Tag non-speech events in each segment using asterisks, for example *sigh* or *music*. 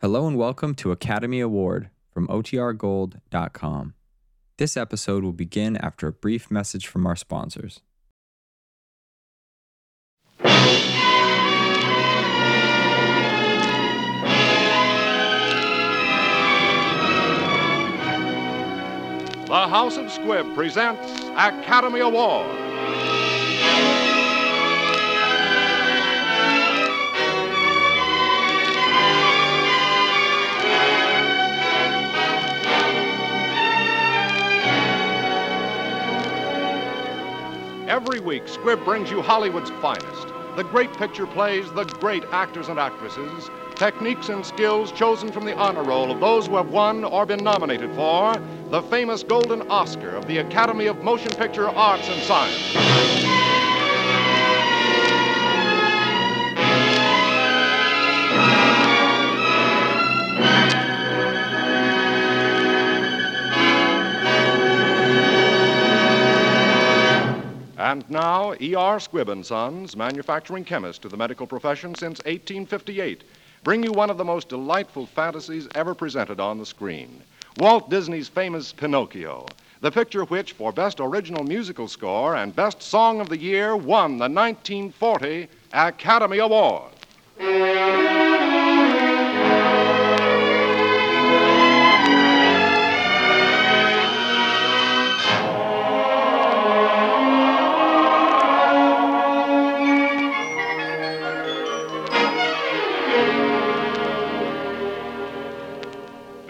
Hello and welcome to Academy Award from OTRGold.com. This episode will begin after a brief message from our sponsors. The House of Squibb presents Academy Award. Every week, Squibb brings you Hollywood's finest. The great picture plays, the great actors and actresses, techniques and skills chosen from the honor roll of those who have won or been nominated for the famous Golden Oscar of the Academy of Motion Picture Arts and Science. Now, E.R. Squibb and Sons, manufacturing chemist to the medical profession since 1858, bring you one of the most delightful fantasies ever presented on the screen. Walt Disney's famous Pinocchio, the picture which, for Best Original Musical Score and Best Song of the Year, won the 1940 Academy Award.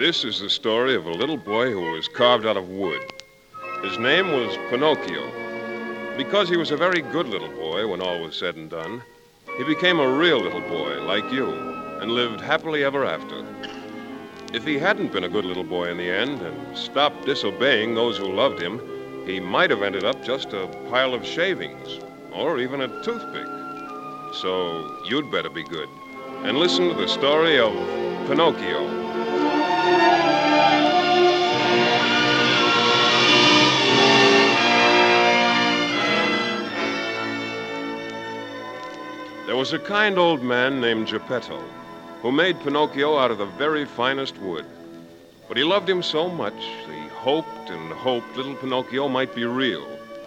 This is the story of a little boy who was carved out of wood. His name was Pinocchio. Because he was a very good little boy when all was said and done, he became a real little boy like you and lived happily ever after. If he hadn't been a good little boy in the end and stopped disobeying those who loved him, he might have ended up just a pile of shavings or even a toothpick. So you'd better be good and listen to the story of Pinocchio. Was a kind old man named Geppetto who made Pinocchio out of the very finest wood. But he loved him so much, he hoped and hoped little Pinocchio might be real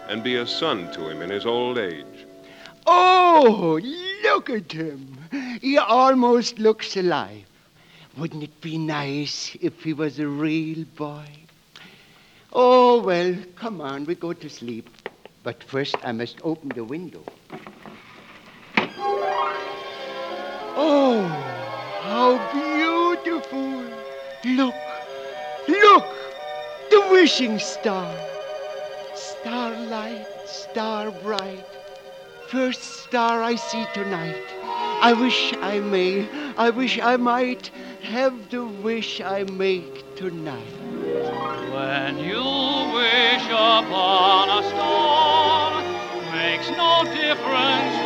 and be a son to him in his old age. Oh, look at him. He almost looks alive. Wouldn't it be nice if he was a real boy? Oh, well, come on, we go to sleep. But first, I must open the window. Oh, how beautiful. Look, look, the wishing star. Starlight, star bright. First star I see tonight. I wish I may, I wish I might have the wish I make tonight. When you wish upon a star, makes no difference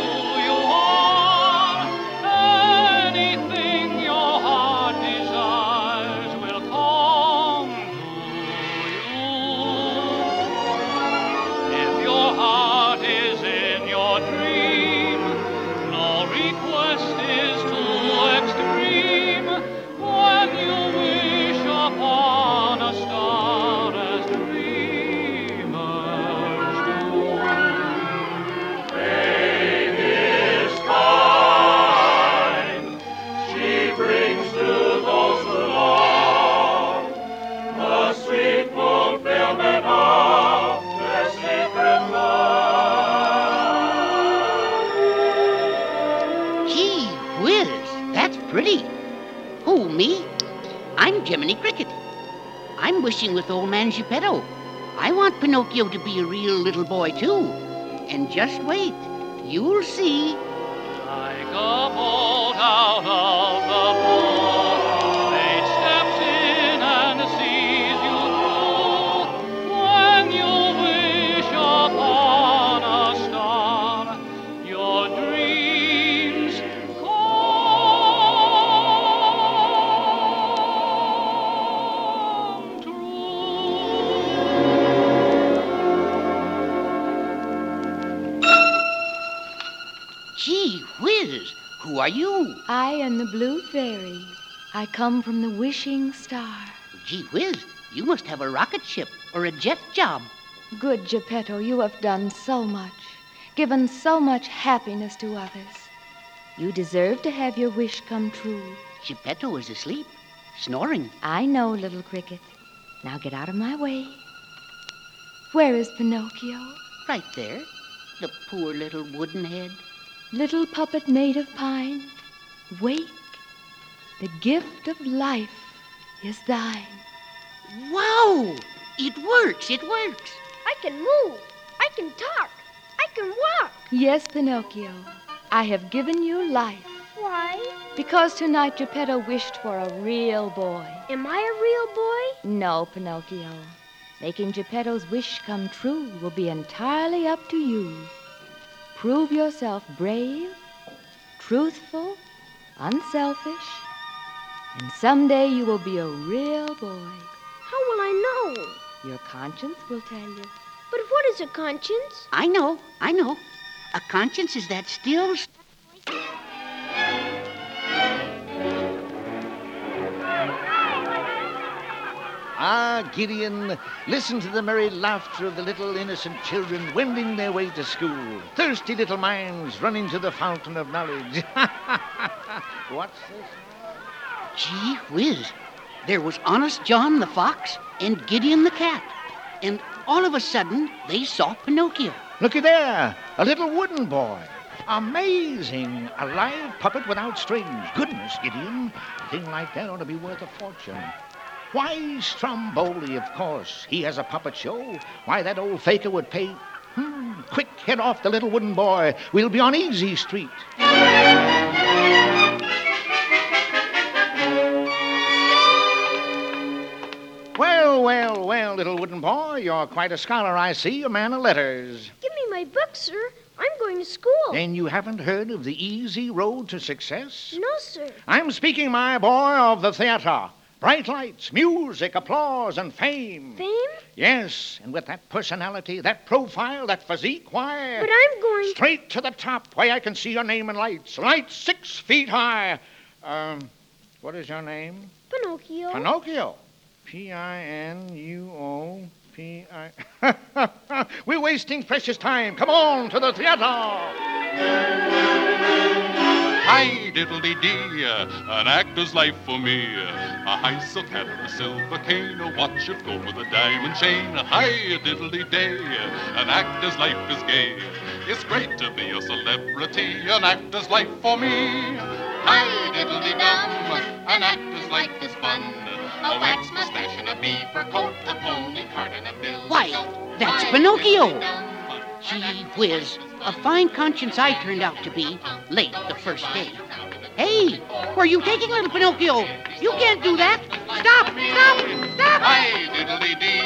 Pinocchio to be a real little boy, too. And just wait. You'll see. Are you? I am the Blue Fairy. I come from the wishing star. Gee whiz, you must have a rocket ship or a jet job. Good Geppetto, you have done so much, given so much happiness to others. You deserve to have your wish come true. Geppetto is asleep, snoring. I know, little cricket. Now get out of my way. Where is Pinocchio? Right there. The poor little wooden head. Little puppet made of pine, wake. The gift of life is thine. Wow! It works, it works. I can move. I can talk. I can walk. Yes, Pinocchio, I have given you life Why? because tonight Geppetto wished for a real boy. Am I a real boy? No, Pinocchio. Making Geppetto's wish come true will be entirely up to you. Prove yourself brave, truthful, unselfish, and someday you will be a real boy. How will I know? Your conscience will tell you. But what is a conscience? I know, I know. A conscience is that still. Ah, Gideon, listen to the merry laughter of the little innocent children wending their way to school. Thirsty little minds running to the fountain of knowledge. *laughs* What's this? Gee whiz. There was Honest John the Fox and Gideon the Cat. And all of a sudden, they saw Pinocchio. Looky there, a little wooden boy. Amazing. A live puppet without strings. Goodness, Gideon. A thing like that ought to be worth a fortune. Why, Stromboli, of course. He has a puppet show. Why, that old faker would pay. Hmm, quick, head off the little wooden boy. We'll be on Easy Street. Well, well, well, little wooden boy, you're quite a scholar, I see, a man of letters. Give me my book, sir. I'm going to school. Then you haven't heard of the easy road to success? No, sir. I'm speaking, my boy, of the theater. Bright lights, music, applause, and fame. Fame? Yes, and with that personality, that profile, that physique, why? But I'm going. Straight to the top, where I can see your name in lights. Lights six feet high. Um, what is your name? Pinocchio. Pinocchio. P I N U O P I. *laughs* We're wasting precious time. Come on to the theater. Hi, diddly dee, an actor's life for me. A high silk hat and a silver cane, a watch of gold with a diamond chain. Hi, diddly day, an actor's life is gay. It's great to be a celebrity, an actor's life for me. Hi, diddly dum, an actor's life is fun. A wax mustache and a beaver coat, a pony cart and a bill. Why, that's Pinocchio. Gee whiz. A fine conscience I turned out to be late the first day. Hey, where are you taking little Pinocchio? You can't do that. Stop, stop, stop. Hi, diddly dee,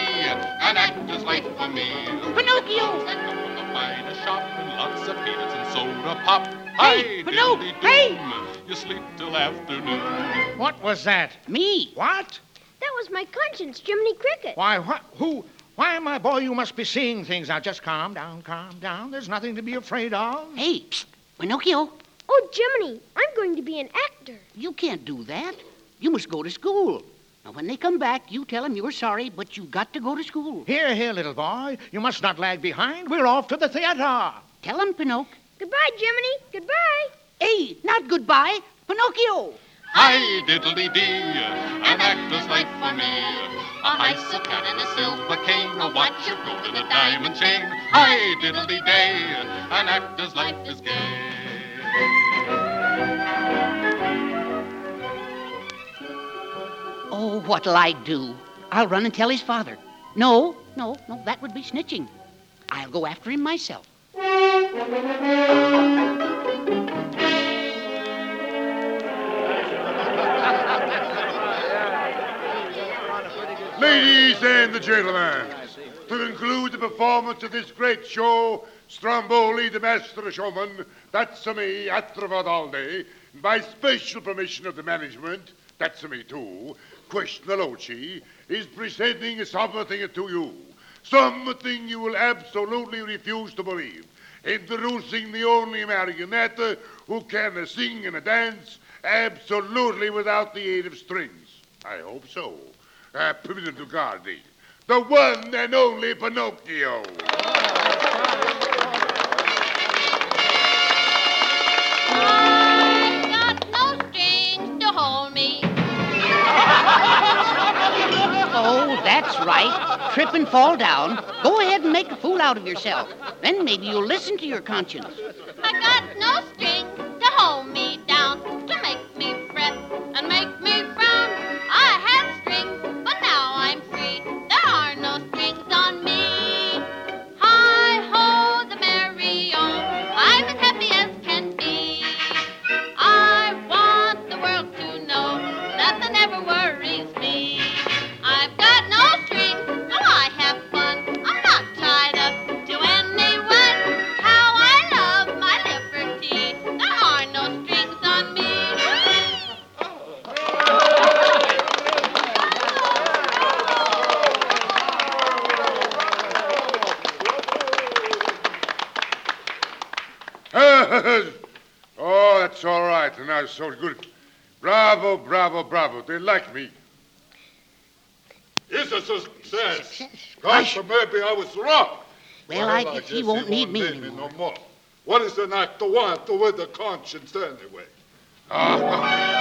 an actor's life for me. Pinocchio. From the finest shop and lots of peanuts and soda pop. Hey, Hi, Pinoc, diddly hey. You sleep till afternoon. What was that? Me. What? That was my conscience, Jiminy Cricket. Why, what? Who? Why, my boy, you must be seeing things. Now, just calm down, calm down. There's nothing to be afraid of. Hey, psst, Pinocchio. Oh, Jiminy, I'm going to be an actor. You can't do that. You must go to school. Now, when they come back, you tell them you're sorry, but you've got to go to school. Here, here, little boy. You must not lag behind. We're off to the theater. Tell them, Pinoc. Goodbye, Jiminy. Goodbye. Hey, not goodbye. Pinocchio. Hi, diddly dee, an actor's life for me. A high silk hat and a silver cane, a watch of gold and a diamond chain. Hi, diddly day, an actor's life is gay. Oh, what'll I do? I'll run and tell his father. No, no, no, that would be snitching. I'll go after him myself. Ladies and the gentlemen, to conclude the performance of this great show, Stromboli, the master showman, that's me, Atravadalde, by special permission of the management, that's me too, Questionaloci, is presenting something to you. Something you will absolutely refuse to believe. Introducing the only marionette who can sing and dance absolutely without the aid of strings. I hope so. Uh, permitted to guard thee. The one and only Pinocchio. got no strings to hold me. Oh, that's right. Trip and fall down. Go ahead and make a fool out of yourself. Then maybe you'll listen to your conscience. *laughs* oh, that's all right. And that's so good. Bravo, bravo, bravo. They like me. It's a success. Gosh, maybe I was wrong. Well, I guess he won't need me need me no more. What is an actor want to with a conscience anyway? I *laughs*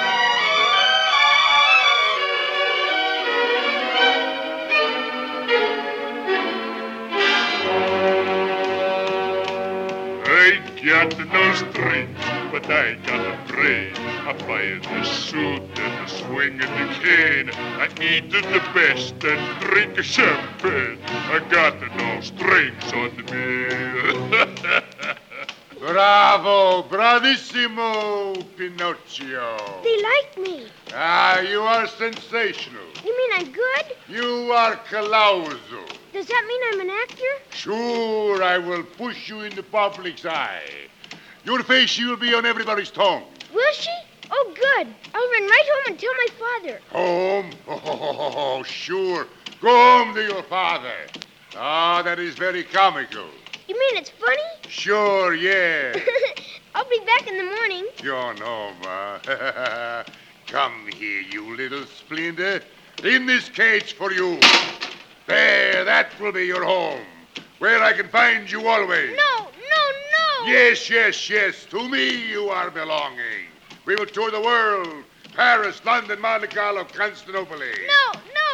got no strings, but I got a brain. I buy the suit and the swing and the cane. I eat the best and drink champagne. I got no strings on me. *laughs* Bravo, bravissimo, Pinocchio. They like me. Ah, you are sensational. You mean I'm good? You are Calauzo. Does that mean I'm an actor? Sure, I will push you in the public's eye. Your face she will be on everybody's tongue. Will she? Oh, good. I'll run right home and tell my father. Home? *laughs* Oh, sure. Go home to your father. Ah, that is very comical. You mean it's funny? Sure, yeah. *laughs* I'll be back in the morning. You're no, ma. *laughs* Come here, you little splinter. In this cage for you. There, that will be your home. Where I can find you always. No, no, no. Yes, yes, yes. To me you are belonging. We will tour the world. Paris, London, Monte Carlo, Constantinople. No, no, no.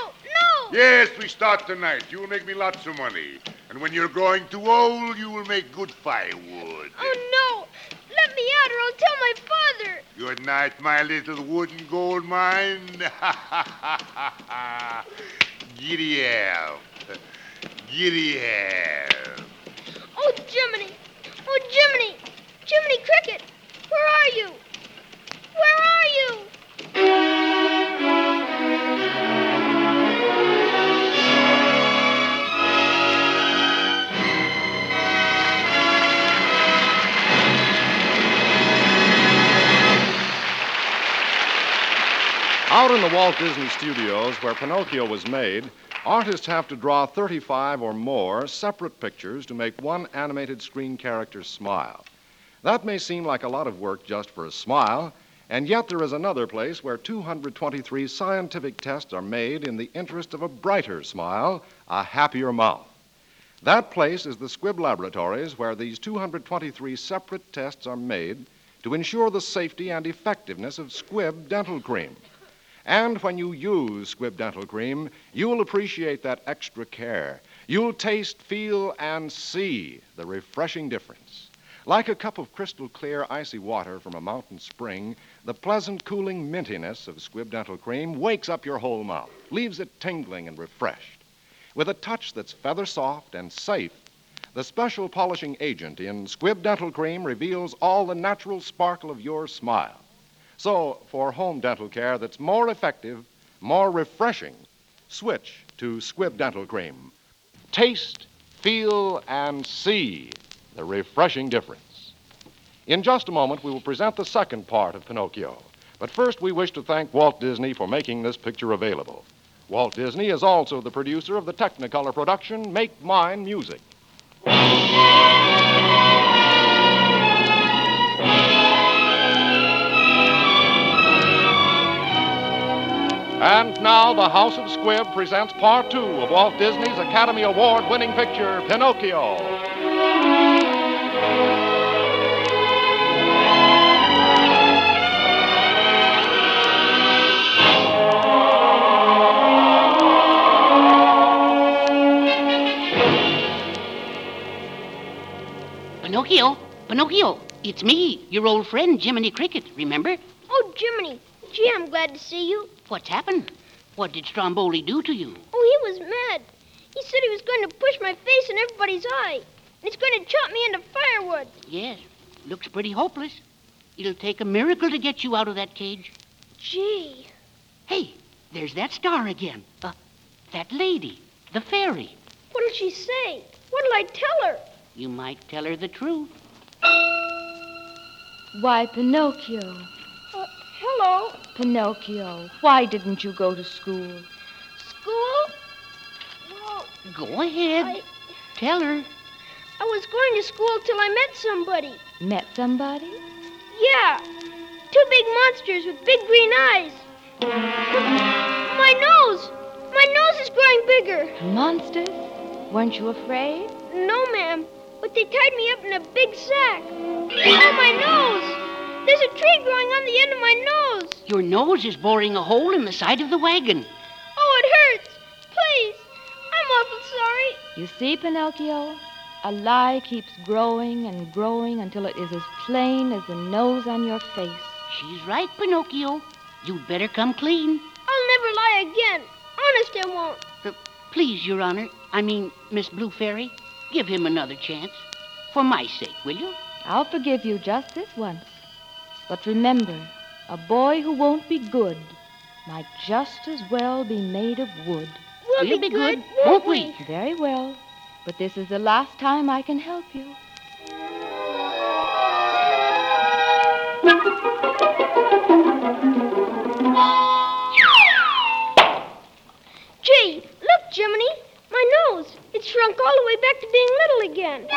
Yes, we start tonight. You will make me lots of money. And when you're growing too old, you will make good firewood. Oh, no. Let me out or I'll tell my father. Good night, my little wooden gold mine. *laughs* Giddy up. Giddy up. Oh, Jiminy. Oh, Jiminy. Jiminy Cricket. Where are you? Where are you? Out in the Walt Disney Studios, where Pinocchio was made, artists have to draw 35 or more separate pictures to make one animated screen character smile. That may seem like a lot of work just for a smile, and yet there is another place where 223 scientific tests are made in the interest of a brighter smile, a happier mouth. That place is the Squibb Laboratories, where these 223 separate tests are made to ensure the safety and effectiveness of Squibb dental cream. And when you use Squibb Dental Cream, you'll appreciate that extra care. You'll taste, feel, and see the refreshing difference. Like a cup of crystal clear, icy water from a mountain spring, the pleasant, cooling mintiness of Squibb Dental Cream wakes up your whole mouth, leaves it tingling and refreshed. With a touch that's feather soft and safe, the special polishing agent in Squibb Dental Cream reveals all the natural sparkle of your smile. So, for home dental care that's more effective, more refreshing, switch to Squibb Dental Cream. Taste, feel, and see the refreshing difference. In just a moment, we will present the second part of Pinocchio. But first, we wish to thank Walt Disney for making this picture available. Walt Disney is also the producer of the Technicolor production Make Mine Music. And now the House of Squibb presents part two of Walt Disney's Academy Award winning picture, Pinocchio. Pinocchio, Pinocchio, it's me, your old friend Jiminy Cricket, remember? Oh, Jiminy. Gee, I'm glad to see you. What's happened? What did Stromboli do to you? Oh, he was mad. He said he was going to push my face in everybody's eye. And he's going to chop me into firewood. Yes, looks pretty hopeless. It'll take a miracle to get you out of that cage. Gee. Hey, there's that star again. Uh, that lady, the fairy. What'll she say? What'll I tell her? You might tell her the truth. Why, Pinocchio. Hello. Pinocchio, why didn't you go to school? School? Well, Go ahead. I, Tell her. I was going to school till I met somebody. Met somebody? Yeah. Two big monsters with big green eyes. My nose! My nose is growing bigger. Monsters? Weren't you afraid? No, ma'am. But they tied me up in a big sack. Oh, my nose! There's a tree growing on the end of my nose. Your nose is boring a hole in the side of the wagon. Oh, it hurts. Please. I'm awful sorry. You see, Pinocchio? A lie keeps growing and growing until it is as plain as the nose on your face. She's right, Pinocchio. You'd better come clean. I'll never lie again. Honest, I won't. Uh, please, Your Honor, I mean, Miss Blue Fairy, give him another chance. For my sake, will you? I'll forgive you just this once. But remember, a boy who won't be good might just as well be made of wood. We'll, We'll be good, won't we? Very well. But this is the last time I can help you. Gee, look, Jiminy. My nose. It's shrunk all the way back to being little again.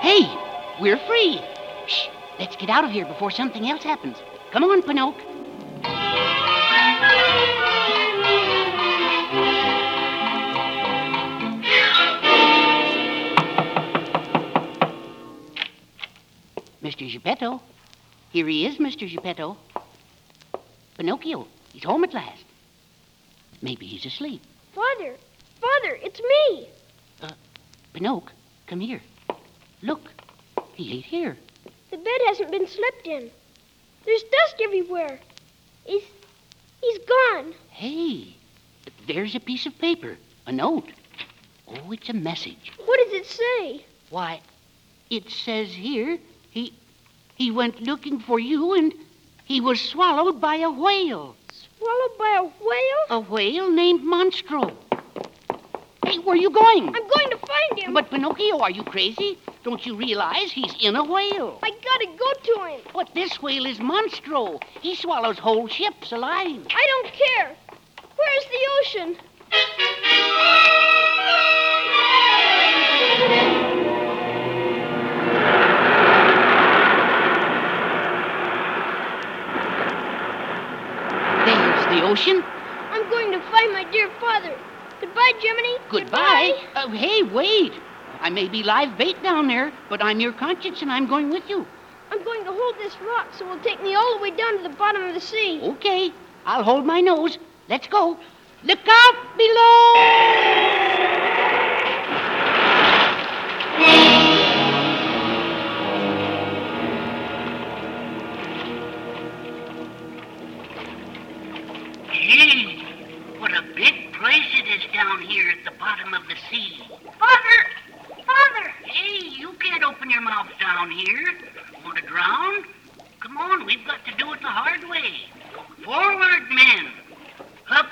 Hey, we're free. Shh, let's get out of here before something else happens. Come on, Pinocchio. Mr. Geppetto. Here he is, Mr. Geppetto. Pinocchio, he's home at last. Maybe he's asleep. Father, Father, it's me. Uh, Pinocchio, come here. Look, he ain't here. The bed hasn't been slept in. There's dust everywhere. He's he's gone. Hey, there's a piece of paper, a note. Oh, it's a message. What does it say? Why, it says here he he went looking for you and he was swallowed by a whale. Swallowed by a whale? A whale named Monstro. Hey, where are you going? I'm going to find him. But Pinocchio, are you crazy? Don't you realize he's in a whale? I gotta go to him. But this whale is Monstro. He swallows whole ships alive. I don't care. Where's the ocean? There's the ocean. I'm going to find my dear father. Goodbye, Jiminy. Goodbye. Uh, hey, wait. I may be live bait down there, but I'm your conscience and I'm going with you. I'm going to hold this rock so it'll take me all the way down to the bottom of the sea. Okay, I'll hold my nose. Let's go. Look out below! Sea. Father! Father! Hey, you can't open your mouth down here. Want to drown? Come on, we've got to do it the hard way. Forward, men. Up,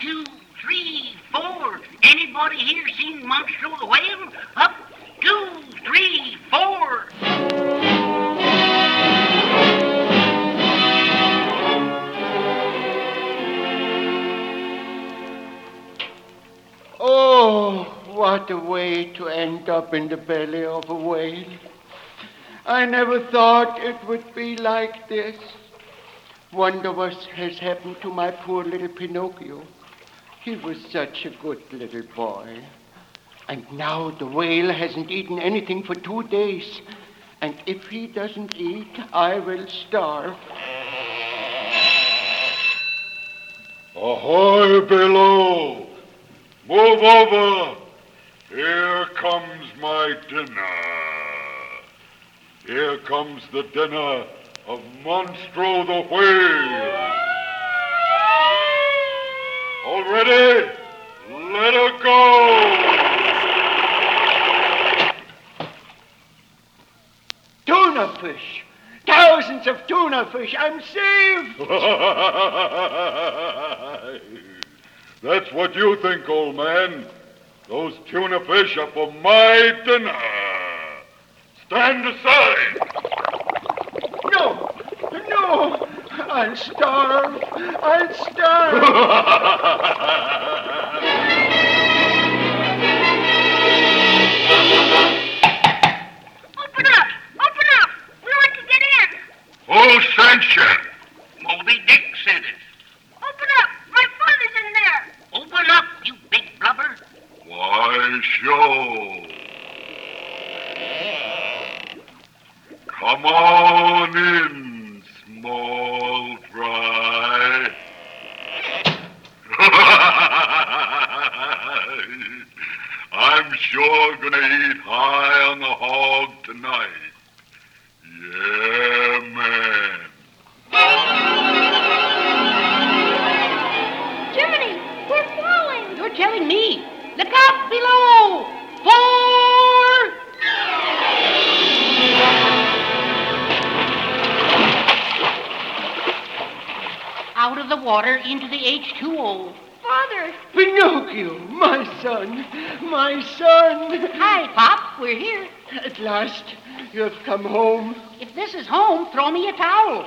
two, three, four. Anybody here seen Monstro the Whale? Up, two, three, four. What a way to end up in the belly of a whale. I never thought it would be like this. Wonder what has happened to my poor little Pinocchio. He was such a good little boy. And now the whale hasn't eaten anything for two days. And if he doesn't eat, I will starve. Ahoy below! Move over! Here comes my dinner. Here comes the dinner of Monstro the Whale. All ready? Let her go! Tuna fish! Thousands of tuna fish! I'm saved! *laughs* That's what you think, old man. Those tuna fish are for my dinner. Stand aside. No! No! I'll starve! I'll starve! Open up! Open up! We want to get in! Oh, Full sanction. Moby Dick home. If this is home, throw me a towel.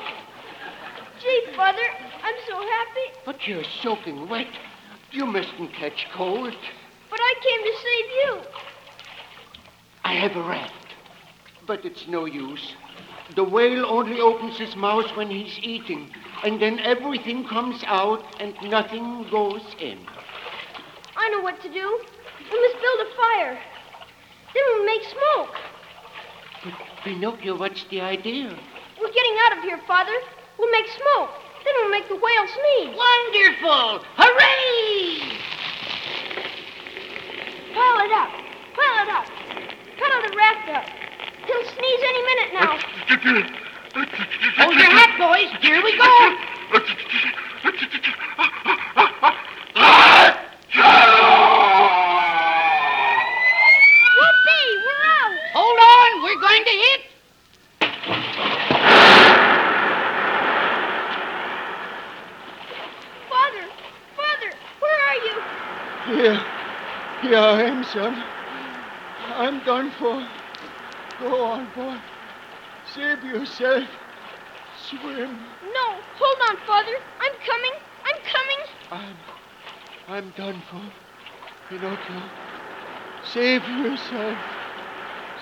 Gee, Mother, I'm so happy. But you're soaking wet. You mustn't catch cold. But I came to save you. I have a raft, but it's no use. The whale only opens his mouth when he's eating, and then everything comes out and nothing goes in. I know what to do. We must build a fire. Then we'll make smoke. But, Pinocchio, what's the idea? We're getting out of here, Father. We'll make smoke. Then we'll make the whale sneeze. Wonderful! Hooray! Pile it up. Pile it up. Pile the raft up. He'll sneeze any minute now. Hold your hat, boys. Here we go. Whoopee, we're out. Hold on. We're going to hit. Father, Father, where are you? Here, here I am, son. I'm done for. Go on, boy. Save yourself. Swim. No, hold on, Father. I'm coming. I'm coming. I'm, I'm done for. Pinocchio, save yourself.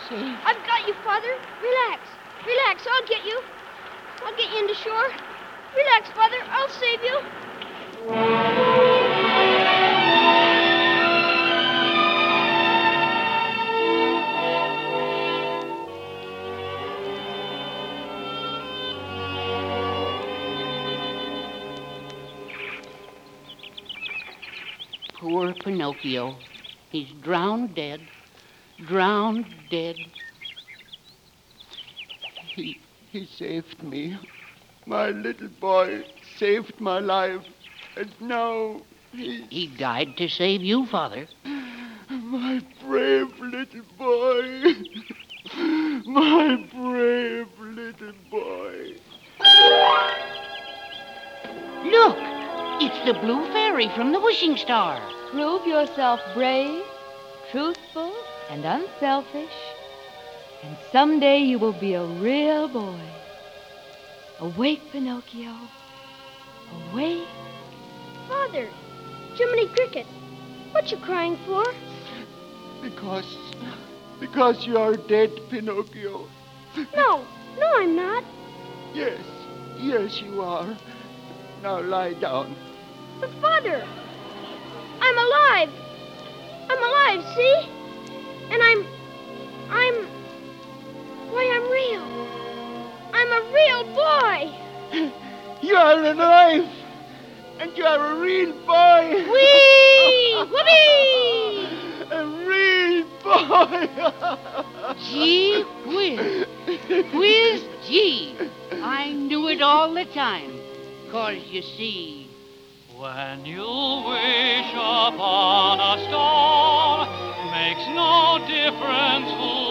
Save. I've got you, Father. Relax. Relax. I'll get you. I'll get you into shore. Relax, Father. I'll save you. Poor Pinocchio. He's drowned dead. Drowned dead. He, he saved me. My little boy saved my life. And now he, He died to save you, Father. my brave little boy. My brave little boy. Look! It's the blue fairy from the wishing star. Prove yourself brave, truthful, and unselfish, and someday you will be a real boy. Awake, Pinocchio. Awake. Father, Jiminy Cricket, what you crying for? Because, because you're dead, Pinocchio. No, no, I'm not. Yes, yes, you are. Now lie down. But, Father, I'm alive. I'm alive, see? And I'm. I'm. Why, I'm real. I'm a real boy. *laughs* You are alive. And you are a real boy. *laughs* Whee! Whoopee! *laughs* a real boy. Gee whiz. Whiz gee. I knew it all the time. Cause you see. When you wish upon a star, makes no difference who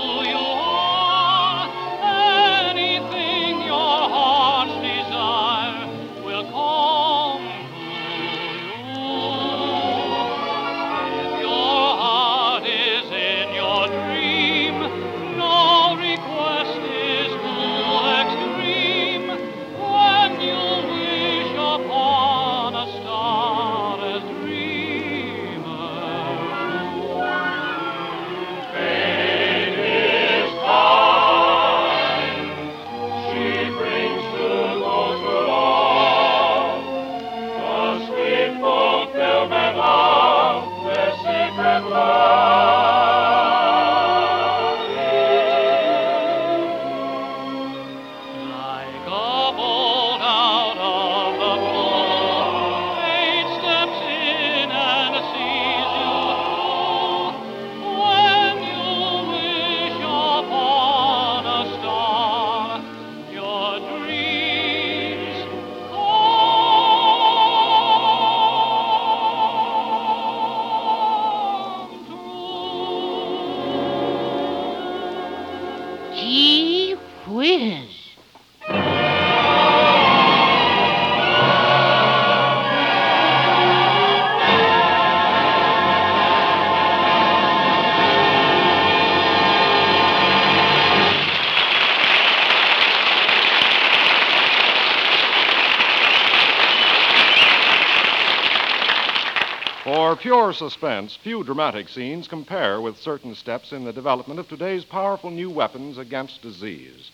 pure suspense, few dramatic scenes compare with certain steps in the development of today's powerful new weapons against disease.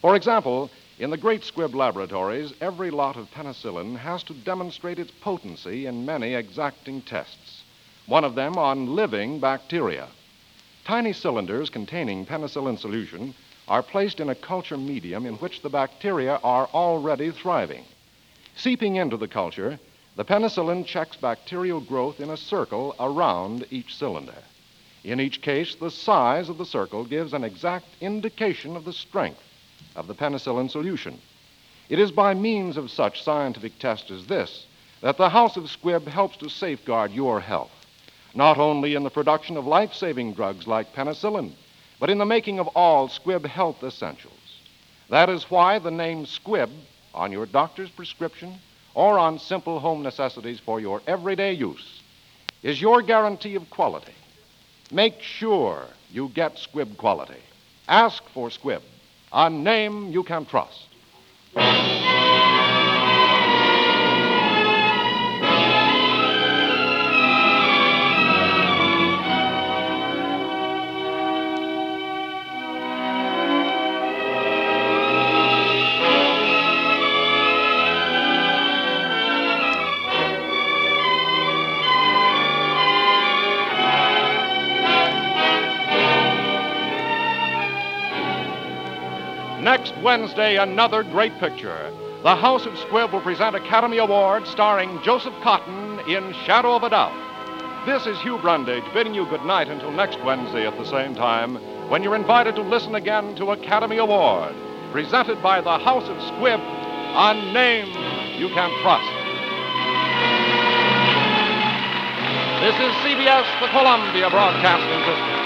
For example, in the great Squibb laboratories, every lot of penicillin has to demonstrate its potency in many exacting tests, one of them on living bacteria. Tiny cylinders containing penicillin solution are placed in a culture medium in which the bacteria are already thriving. Seeping into the culture, the penicillin checks bacterial growth in a circle around each cylinder. In each case, the size of the circle gives an exact indication of the strength of the penicillin solution. It is by means of such scientific tests as this that the House of Squibb helps to safeguard your health, not only in the production of life saving drugs like penicillin, but in the making of all Squibb health essentials. That is why the name Squibb on your doctor's prescription or on simple home necessities for your everyday use is your guarantee of quality. Make sure you get Squibb quality. Ask for Squibb, a name you can trust. Wednesday, another great picture. The House of Squibb will present Academy Award starring Joseph Cotten in Shadow of a Doubt. This is Hugh Brundage bidding you good night until next Wednesday at the same time when you're invited to listen again to Academy Award, presented by the House of Squibb, a name you can trust. This is CBS, the Columbia Broadcasting System.